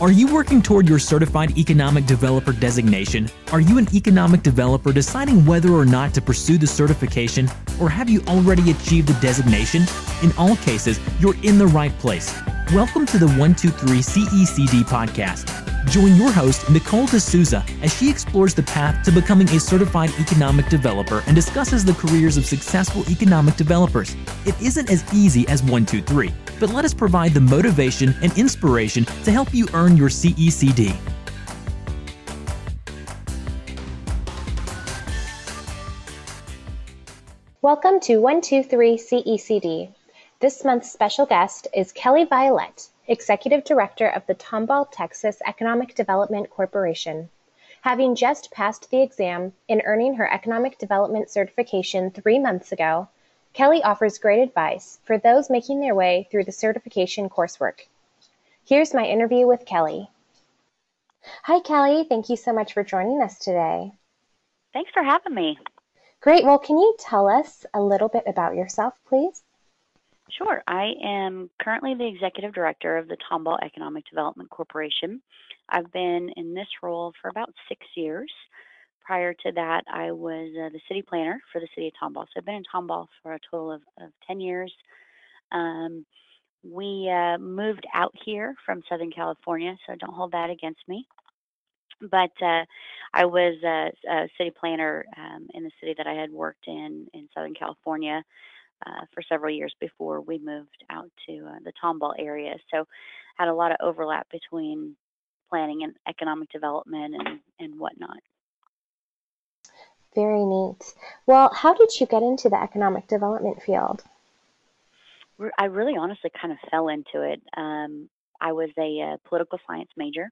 Are you working toward your Certified Economic Developer designation? Are you an economic developer deciding whether or not to pursue the certification, or have you already achieved the designation? In all cases, you're in the right place. Welcome to the 123 CECD podcast. Join your host, Nicole D'Souza, as she explores the path to becoming a certified economic developer and discusses the careers of successful economic developers. It isn't as easy as 123, but let us provide the motivation and inspiration to help you earn your CECD. Welcome to 123 CECD. This month's special guest is Kelly Violette, Executive Director of the Tomball, Texas Economic Development Corporation. Having just passed the exam and earning her Economic Development certification three months ago, Kelly offers great advice for those making their way through the certification coursework. Here's my interview with Kelly. Hi, Kelly. Thank you so much for joining us today. Thanks for having me. Great. Well, can you tell us a little bit about yourself, please? Sure. I am currently the executive director of the Tomball Economic Development Corporation. I've been in this role for about six years. Prior to that, I was uh, the city planner for the city of Tomball. So I've been in Tomball for a total of, of 10 years. Um, we uh, moved out here from Southern California, so don't hold that against me. But uh, I was a, a city planner um, in the city that I had worked in in Southern California uh, for several years before we moved out to uh, the Tomball area. So had a lot of overlap between planning and economic development and, and whatnot. Very neat. Well, how did you get into the economic development field? I really honestly kind of fell into it. Um, I was a, a uh, political science major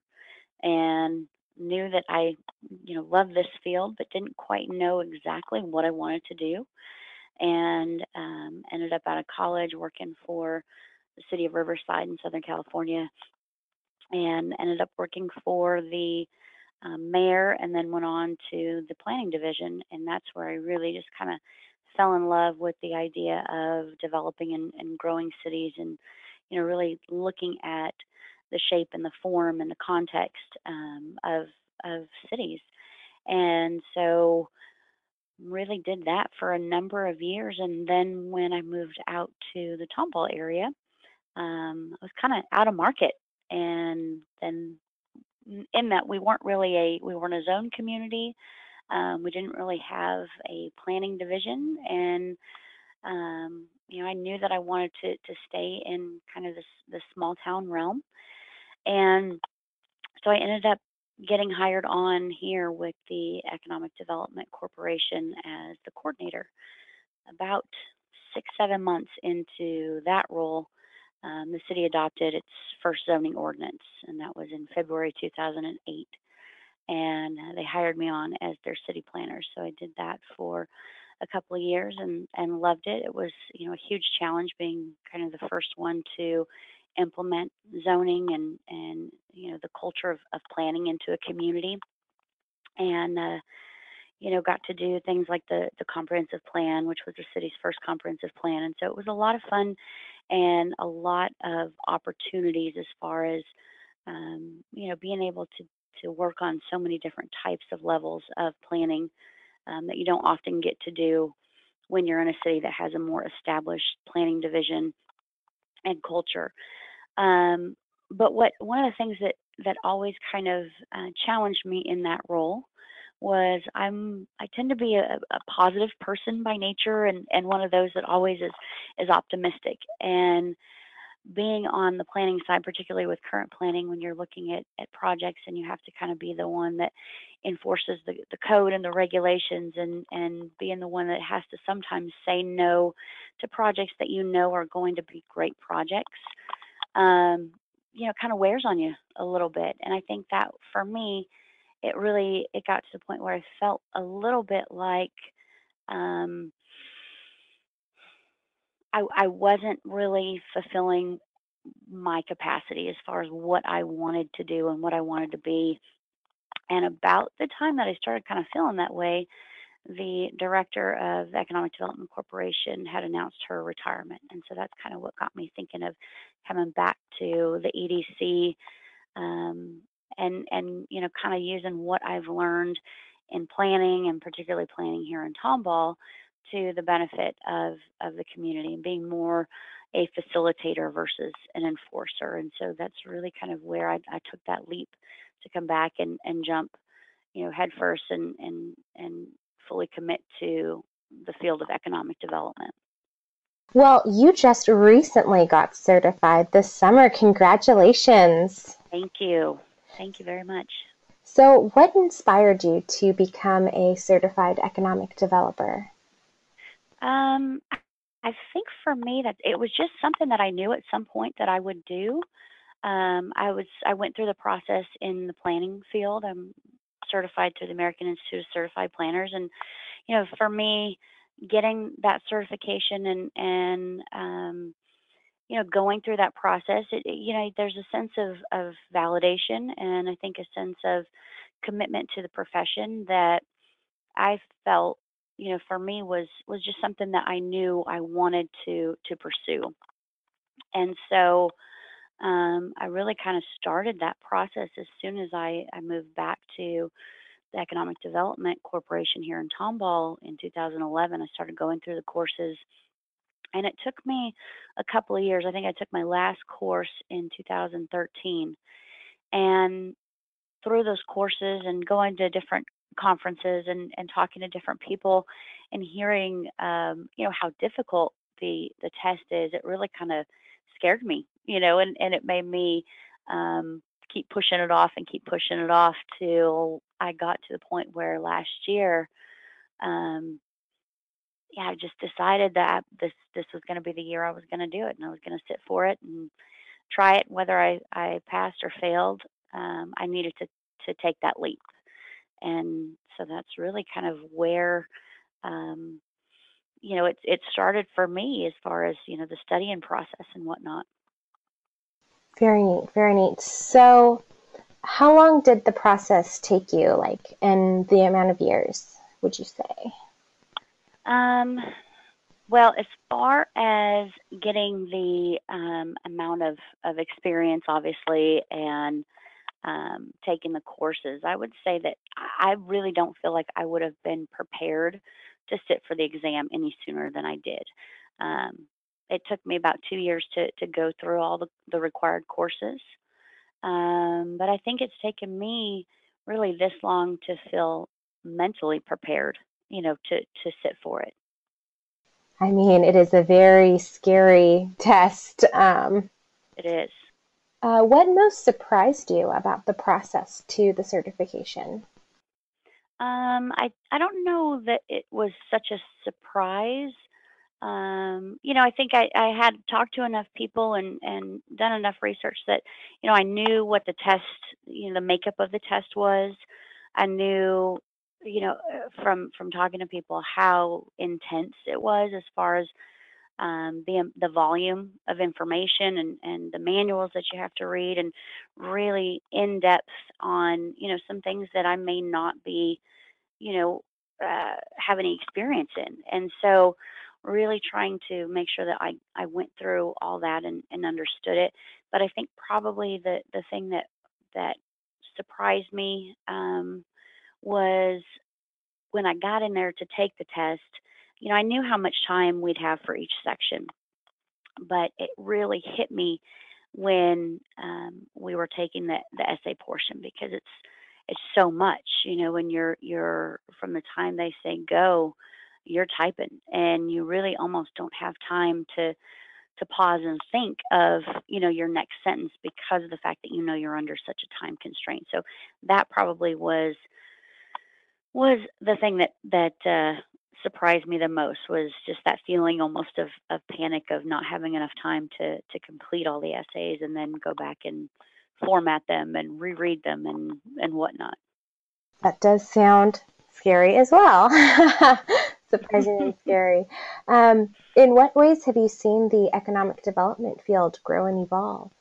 and knew that I, you know, loved this field, but didn't quite know exactly what I wanted to do and um, ended up out of college working for the city of Riverside in Southern California, and ended up working for the um, mayor, and then went on to the planning division, and that's where I really just kind of fell in love with the idea of developing and, and growing cities, and you know, really looking at the shape and the form and the context um, of of cities, and so really did that for a number of years. And then when I moved out to the Tomball area, um, I was kind of out of market. And then in that we weren't really a we weren't a zone community. Um, we didn't really have a planning division, and um, you know I knew that I wanted to to stay in kind of this this small town realm, and so I ended up getting hired on here with the Economic Development Corporation as the coordinator. About six, seven months into that role, um, the city adopted its first zoning ordinance, and that was in February 2008. And they hired me on as their city planner. So I did that for a couple of years and, and loved it. It was, you know, a huge challenge being kind of the first one to implement zoning and and you know the culture of, of planning into a community and uh, you know got to do things like the the comprehensive plan which was the city's first comprehensive plan and so it was a lot of fun and a lot of opportunities as far as um, you know being able to to work on so many different types of levels of planning um, that you don't often get to do when you're in a city that has a more established planning division and culture. Um, but what one of the things that that always kind of uh, challenged me in that role was I'm I tend to be a, a, positive person by nature and and one of those that always is is optimistic. And being on the planning side particularly with current planning when you're looking at, at projects and you have to kind of be the one that enforces the, the code and the regulations and and being the one that has to sometimes say no to projects that you know are going to be great projects um, you know, kind of wears on you a little bit. And I think that for me, it really it got to the point where I felt a little bit like um, I, I wasn't really fulfilling my capacity as far as what I wanted to do and what I wanted to be. And about the time that I started kind of feeling that way, the director of Economic Development Corporation had announced her retirement. And so that's kind of what got me thinking of coming back to the EDC um, and and you know kind of using what I've learned in planning and particularly planning here in Tomball to the benefit of of the community and being more a facilitator versus an enforcer. And so that's really kind of where I, I took that leap to come back and, and jump, you know, headfirst and, and, and fully commit to the field of economic development. Well, you just recently got certified this summer. Congratulations. Thank you. Thank you very much. So, what inspired you to become a certified economic developer? Um, I think for me that it was just something that I knew at some point that I would do. Um, I was I went through the process in the planning field. I'm certified through the American Institute of Certified Planners, and you know, for me, getting that certification and and um, you know going through that process, it, you know, there's a sense of of validation and I think a sense of commitment to the profession that I felt you know for me was was just something that I knew I wanted to to pursue. And so um, I really kind of started that process as soon as I, I moved back to the Economic Development Corporation here in Tomball in 2011. I started going through the courses, and it took me a couple of years. I think I took my last course in 2013, and through those courses and going to different conferences and, and talking to different people and hearing um, you know how difficult the the test is it really kind of scared me you know and and it made me um, keep pushing it off and keep pushing it off till I got to the point where last year um, yeah I just decided that this this was going to be the year I was going to do it and I was going to sit for it and try it whether I I passed or failed um, I needed to to take that leap and so that's really kind of where um, you know it it started for me as far as you know the studying process and whatnot. Very neat, very neat. So, how long did the process take you, like, in the amount of years? Would you say? Um, well, as far as getting the um, amount of, of experience, obviously, and um, taking the courses. I would say that I really don't feel like I would have been prepared to sit for the exam any sooner than I did. Um, it took me about two years to, to go through all the, the required courses. Um, but I think it's taken me really this long to feel mentally prepared, you know, to, to sit for it. I mean, it is a very scary test. Um, it is. Uh, what most surprised you about the process to the certification? Um, I I don't know that it was such a surprise. Um, you know, I think I, I had talked to enough people and, and done enough research that, you know, I knew what the test, you know, the makeup of the test was. I knew, you know, uh, from from talking to people how intense it was as far as um, the the volume of information and and the manuals that you have to read and really in depth on you know some things that I may not be you know uh, have any experience in and so really trying to make sure that I I went through all that and, and understood it but I think probably the the thing that that surprised me um, was when I got in there to take the test you know, I knew how much time we'd have for each section, but it really hit me when um, we were taking the, the essay portion because it's it's so much. You know, when you're you're from the time they say go, you're typing, and you really almost don't have time to to pause and think of you know your next sentence because of the fact that you know you're under such a time constraint. So that probably was was the thing that that uh, surprised me the most was just that feeling almost of, of panic of not having enough time to to complete all the essays and then go back and format them and reread them and and whatnot. That does sound scary as well. Surprisingly scary. Um, in what ways have you seen the economic development field grow and evolve?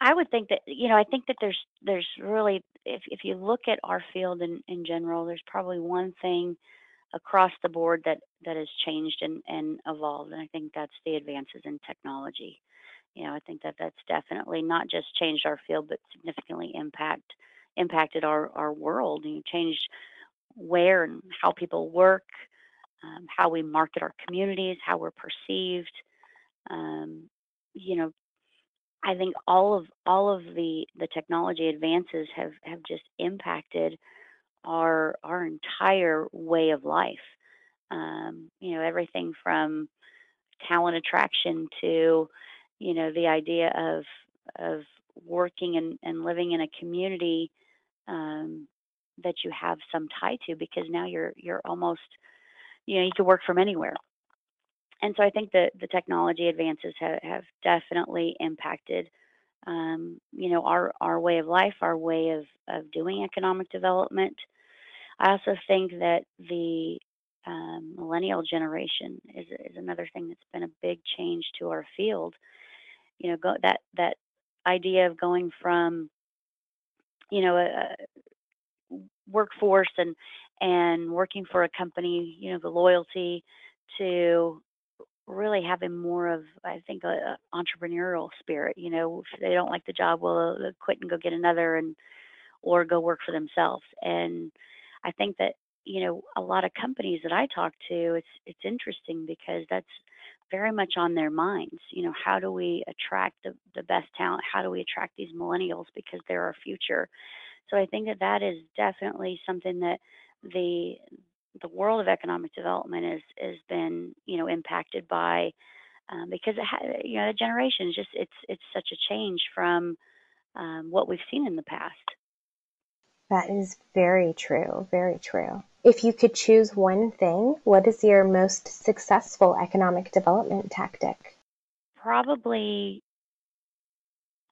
I would think that you know I think that there's there's really if if you look at our field in in general, there's probably one thing across the board that that has changed and, and evolved and i think that's the advances in technology you know, I think that that's definitely not just changed our field, but significantly impact impacted our our world. and changed where and how people work, um, how we market our communities, how we're perceived. Um, you know, I think all of all of the the technology advances have have just impacted our our entire way of life. Um, you know, everything from talent attraction to, you know, the idea of of working and, and living in a community um, that you have some tie to because now you're you're almost you know you can work from anywhere. And so i think that the technology advances have, have definitely impacted um, you know our our way of life our way of of doing economic development. I also think that the um, millennial generation is, is another thing that's been a big change to our field. You know go, that that idea of going from you know a, workforce and and working for a company, you know, the loyalty to really having more of I think a, a entrepreneurial spirit. You know, if they don't like the job, well, they'll quit and go get another and or go work for themselves. And I think that you know a lot of companies that I talk to, it's it's interesting because that's very much on their minds. You know, how do we attract the, the best talent? How do we attract these millennials because they're our future? So I think that that is definitely something that the the world of economic development is has been you know impacted by um, because it ha- you know the generation is just it's it's such a change from um, what we've seen in the past. That is very true, very true. If you could choose one thing, what is your most successful economic development tactic? Probably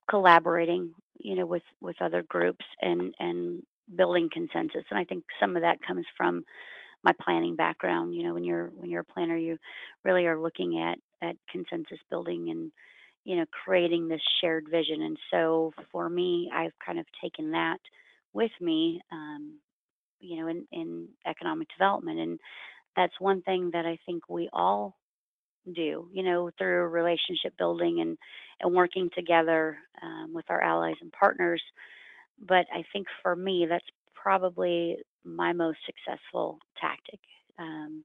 collaborating you know, with with other groups and and building consensus. And I think some of that comes from my planning background. You know, when you're when you're a planner, you really are looking at at consensus building and you know creating this shared vision. And so for me, I've kind of taken that with me, um, you know, in in economic development, and that's one thing that I think we all do, you know, through relationship building and, and working together um, with our allies and partners. But I think for me, that's probably my most successful tactic um,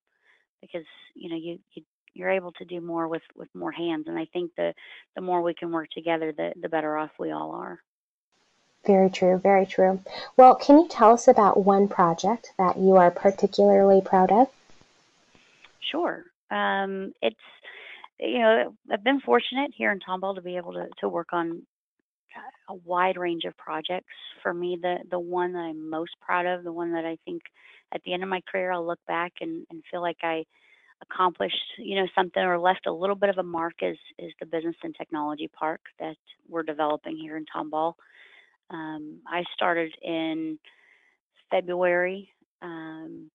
because, you know, you, you, you're able to do more with, with more hands. And I think the, the more we can work together, the, the better off we all are. Very true, very true. Well, can you tell us about one project that you are particularly proud of? Sure. Um, it's you know I've been fortunate here in Tomball to be able to to work on a wide range of projects. For me, the the one that I'm most proud of, the one that I think at the end of my career I'll look back and, and feel like I accomplished you know something or left a little bit of a mark is is the business and technology park that we're developing here in Tomball. Um, I started in February, um,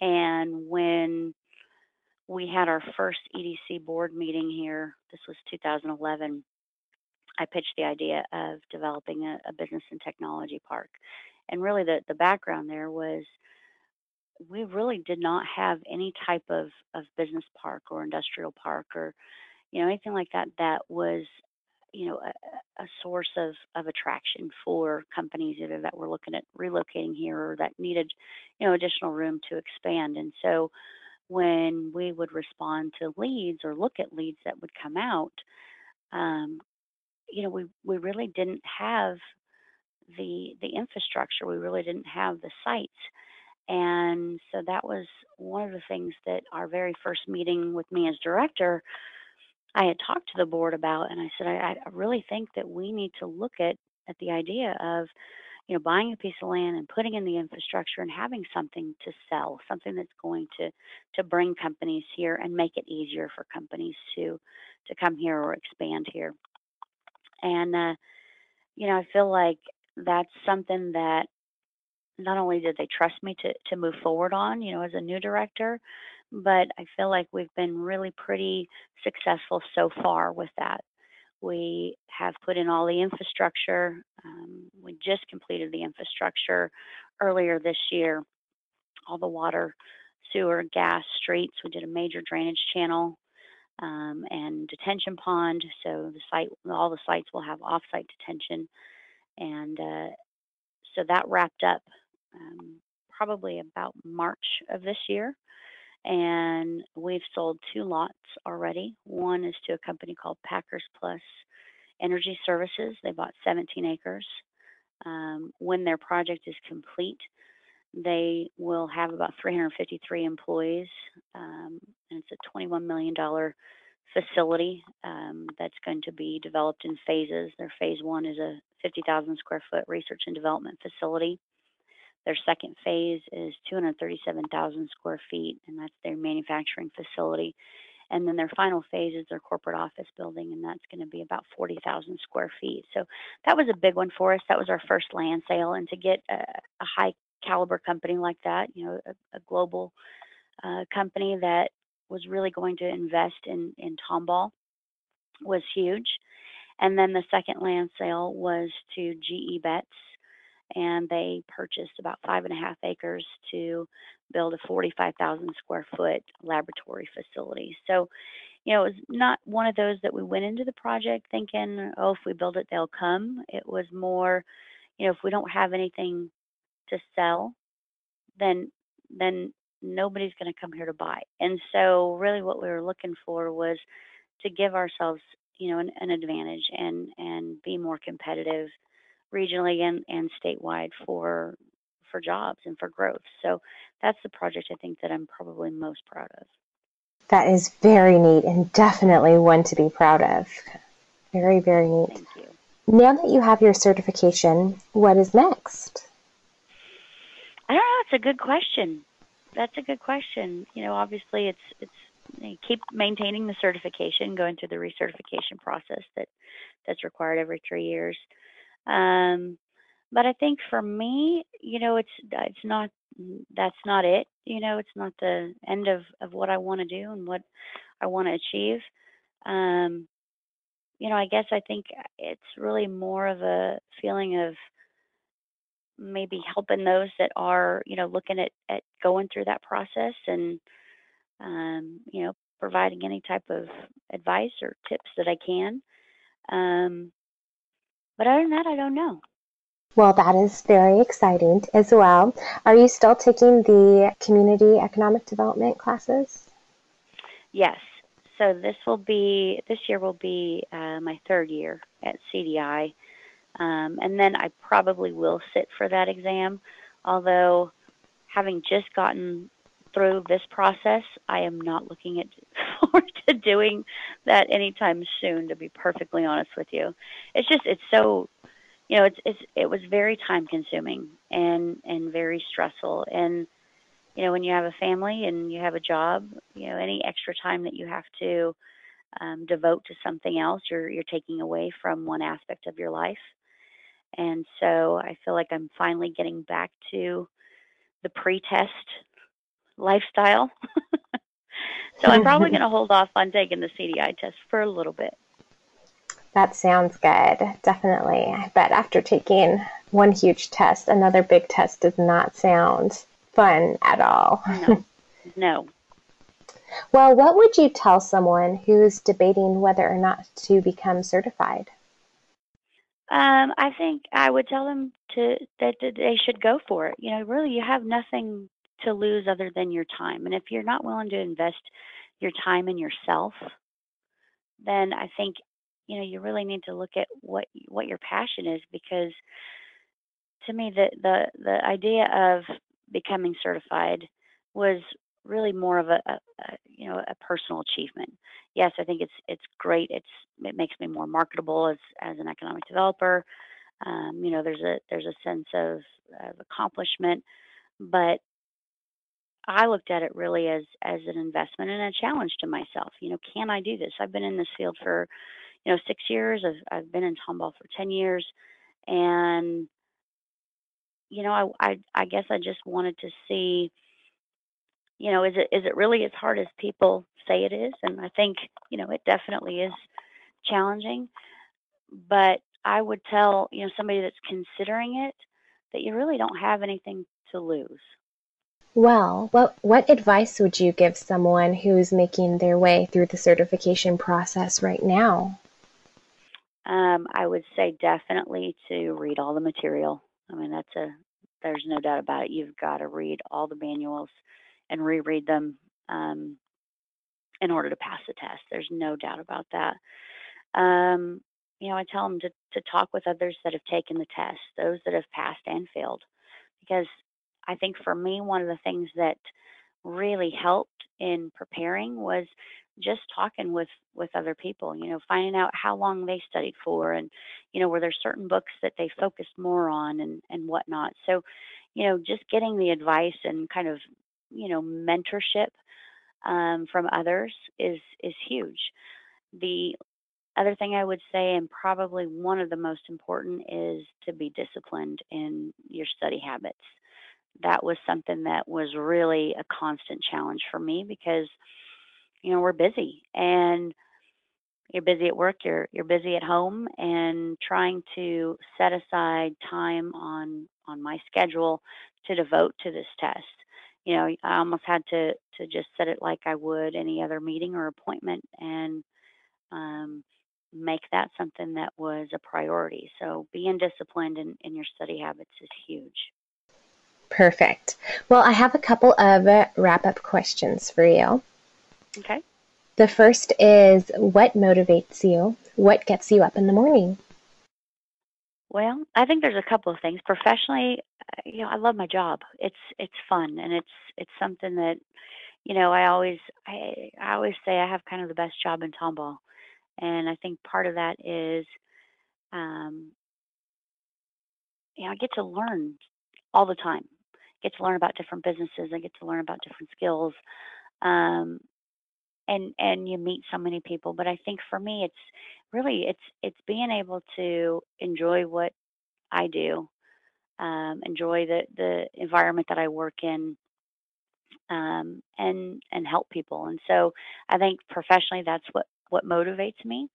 and when we had our first EDC board meeting here. This was 2011. I pitched the idea of developing a, a business and technology park. And really, the, the background there was we really did not have any type of, of business park or industrial park or you know anything like that that was you know a, a source of, of attraction for companies either that were looking at relocating here or that needed you know additional room to expand and so when we would respond to leads or look at leads that would come out, um, you know, we, we really didn't have the the infrastructure. We really didn't have the sites. And so that was one of the things that our very first meeting with me as director, I had talked to the board about, and I said, I, I really think that we need to look at at the idea of you know, buying a piece of land and putting in the infrastructure and having something to sell, something that's going to to bring companies here and make it easier for companies to to come here or expand here. And uh, you know, I feel like that's something that not only did they trust me to to move forward on, you know, as a new director, but I feel like we've been really pretty successful so far with that. We have put in all the infrastructure. Um, we just completed the infrastructure earlier this year, all the water, sewer, gas, streets. We did a major drainage channel. um, and detention pond. So the site, all the sites will have off-site detention, and uh, so that wrapped up um, probably about March of this year. And we've sold two lots already. One is to a company called Packers Plus Energy Services. They bought 17 acres. Um, when their project is complete, they will have about 353 employees, um, and it's a $21 million facility um, that's going to be developed in phases. Their phase one is a 50,000 square foot research and development facility. Their second phase is 237,000 square feet, and that's their manufacturing facility. And then their final phase is their corporate office building, and that's going to be about 40,000 square feet. So that was a big one for us. That was our first land sale, and to get a, a high caliber company like that, you know, a, a global uh, company that was really going to invest in in Tomball was huge. And then the second land sale was to GE Betz, and they purchased about five and a half acres to build a 45,000 square foot laboratory facility. So, you know, it was not one of those that we went into the project thinking, oh, if we build it, they'll come. It was more, you know, if we don't have anything to sell, then then nobody's going to come here to buy. And so, really, what we were looking for was to give ourselves, you know, an, an advantage and and be more competitive regionally and, and statewide for for jobs and for growth. So that's the project I think that I'm probably most proud of. That is very neat and definitely one to be proud of. Very, very neat. Thank you. Now that you have your certification, what is next? I don't know. It's a good question. That's a good question. You know, obviously, it's it's keep maintaining the certification, going through the recertification process that that's required every three years. Um, but I think for me, you know, it's it's not that's not it. You know, it's not the end of of what I want to do and what I want to achieve. Um, you know, I guess I think it's really more of a feeling of maybe helping those that are, you know, looking at, at going through that process and, um, you know, providing any type of advice or tips that I can. Um, but other than that, I don't know. Well, that is very exciting as well. Are you still taking the community economic development classes? Yes. So this will be this year will be uh, my third year at CDI. Um, and then I probably will sit for that exam, although having just gotten through this process, I am not looking at forward to doing that anytime soon. To be perfectly honest with you, it's just it's so, you know, it's it's it was very time consuming and and very stressful. And you know, when you have a family and you have a job, you know, any extra time that you have to um, devote to something else, you're you're taking away from one aspect of your life. And so I feel like I'm finally getting back to the pre-test lifestyle. so I'm probably going to hold off on taking the CDI test for a little bit. That sounds good, definitely. I bet after taking one huge test, another big test does not sound fun at all. No. no. Well, what would you tell someone who's debating whether or not to become certified? Um, I think I would tell them to that, that they should go for it. You know, really, you have nothing to lose other than your time. And if you're not willing to invest your time in yourself, then I think you know you really need to look at what what your passion is because to me the the the idea of becoming certified was really more of a, a, a, you know a personal achievement. Yes, I think it's it's great. It's it makes me more marketable as as an economic developer. Um, you know, there's a there's a sense of, of accomplishment, but I looked at it really as as an investment and a challenge to myself. You know, can I do this? I've been in this field for you know six years. I've I've been in tomball for ten years, and you know, I I, I guess I just wanted to see you know, is it is it really as hard as people say it is? And I think, you know, it definitely is challenging. But I would tell, you know, somebody that's considering it that you really don't have anything to lose. Well, what, what advice would you give someone who's making their way through the certification process right now? Um, I would say definitely to read all the material. I mean, that's a, there's no doubt about it. You've got to read all the manuals and reread them um, in order to pass the test. There's no doubt about that. Um, you know, I tell them to, to talk with others that have taken the test, those that have passed and failed, because I think for me, one of the things that really helped in preparing was just talking with with other people you know finding out how long they studied for and you know were there certain books that they focused more on and and whatnot. So you know just getting the advice and kind of you know mentorship um, from others is is huge. The other thing i would say and probably one of the most important is to be disciplined in your study habits that was something that was really a constant challenge for me because you know we're busy and you're busy at work you're you're busy at home and trying to set aside time on on my schedule to devote to this test. You know i almost had to to just set it like i would any other meeting or appointment and um, make that something that was a priority. So being disciplined in, in your study habits is huge Perfect. Well, I have a couple of uh, wrap up questions for you. Okay. The first is what motivates you? What gets you up in the morning? Well, I think there's a couple of things. Professionally, uh, you know, I love my job. It's it's fun and it's it's something that, you know, I always I I always say I have kind of the best job in tomball. And I think part of that is um you know, I get to learn all the time get to learn about different businesses. I get to learn about different skills. Um, and and you meet so many people but i think for me it's really it's it's being able to enjoy what i do um, enjoy the the environment that i work in um, and and help people and so i think professionally that's what what motivates me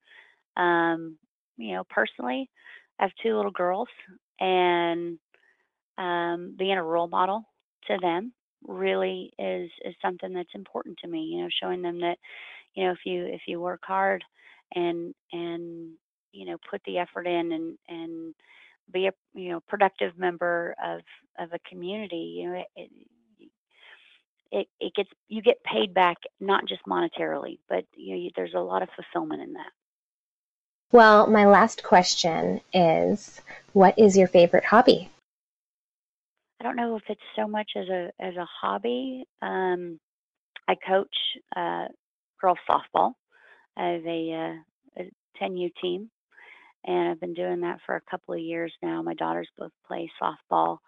um, you know personally i have two little girls and um, being a role model to them really is is something that's important to me. You know, showing them that you know if you if you work hard and and you know put the effort in and and be a you know productive member of of a community, you know it, it it gets you get paid back not just monetarily, but you know, there's a lot of fulfillment in that. Well, my last question is, what is your favorite hobby? I don't know if it's so much as a as a hobby. Um, I coach uh, girls softball. I have a, uh, a 10U team, and I've been doing that for a couple of years now. My daughters both play softball,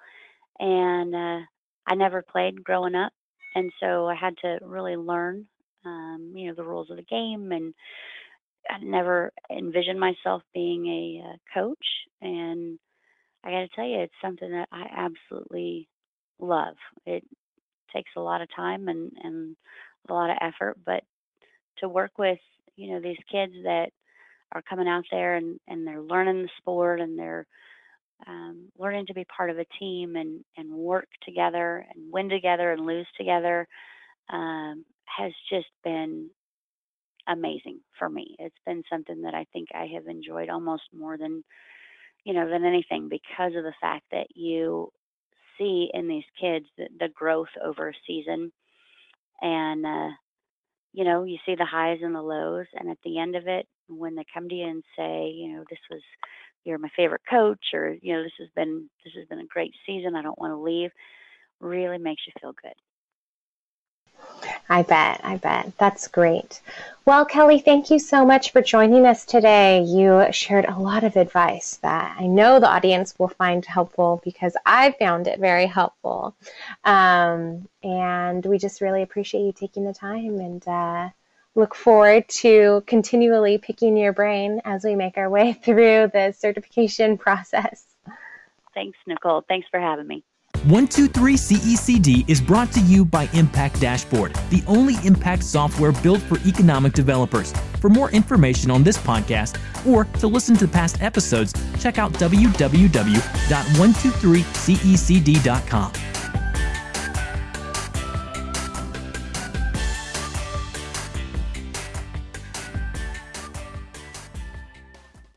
and uh, I never played growing up, and so I had to really learn, um, you know, the rules of the game, and I never envisioned myself being a, a uh, coach, and I got to tell you, it's something that I absolutely love. It takes a lot of time and and a lot of effort, but to work with you know these kids that are coming out there and and they're learning the sport and they're um, learning to be part of a team and and work together and win together and lose together um, has just been amazing for me. It's been something that I think I have enjoyed almost more than you know, than anything because of the fact that you see in these kids the, the growth over a season. And, uh, you know, you see the highs and the lows. And at the end of it, when they come to you and say, you know, this was, you're my favorite coach, or, you know, this has been, this has been a great season. I don't want to leave, really makes you feel good. I bet. I bet. That's great. Well, Kelly, thank you so much for joining us today. You shared a lot of advice that I know the audience will find helpful because I found it very helpful. Um, and we just really appreciate you taking the time and uh, look forward to continually picking your brain as we make our way through the certification process. Thanks, Nicole. Thanks for having me. 123 CECD is brought to you by Impact Dashboard, the only impact software built for economic developers. For more information on this podcast or to listen to past episodes, check out www.123cecd.com.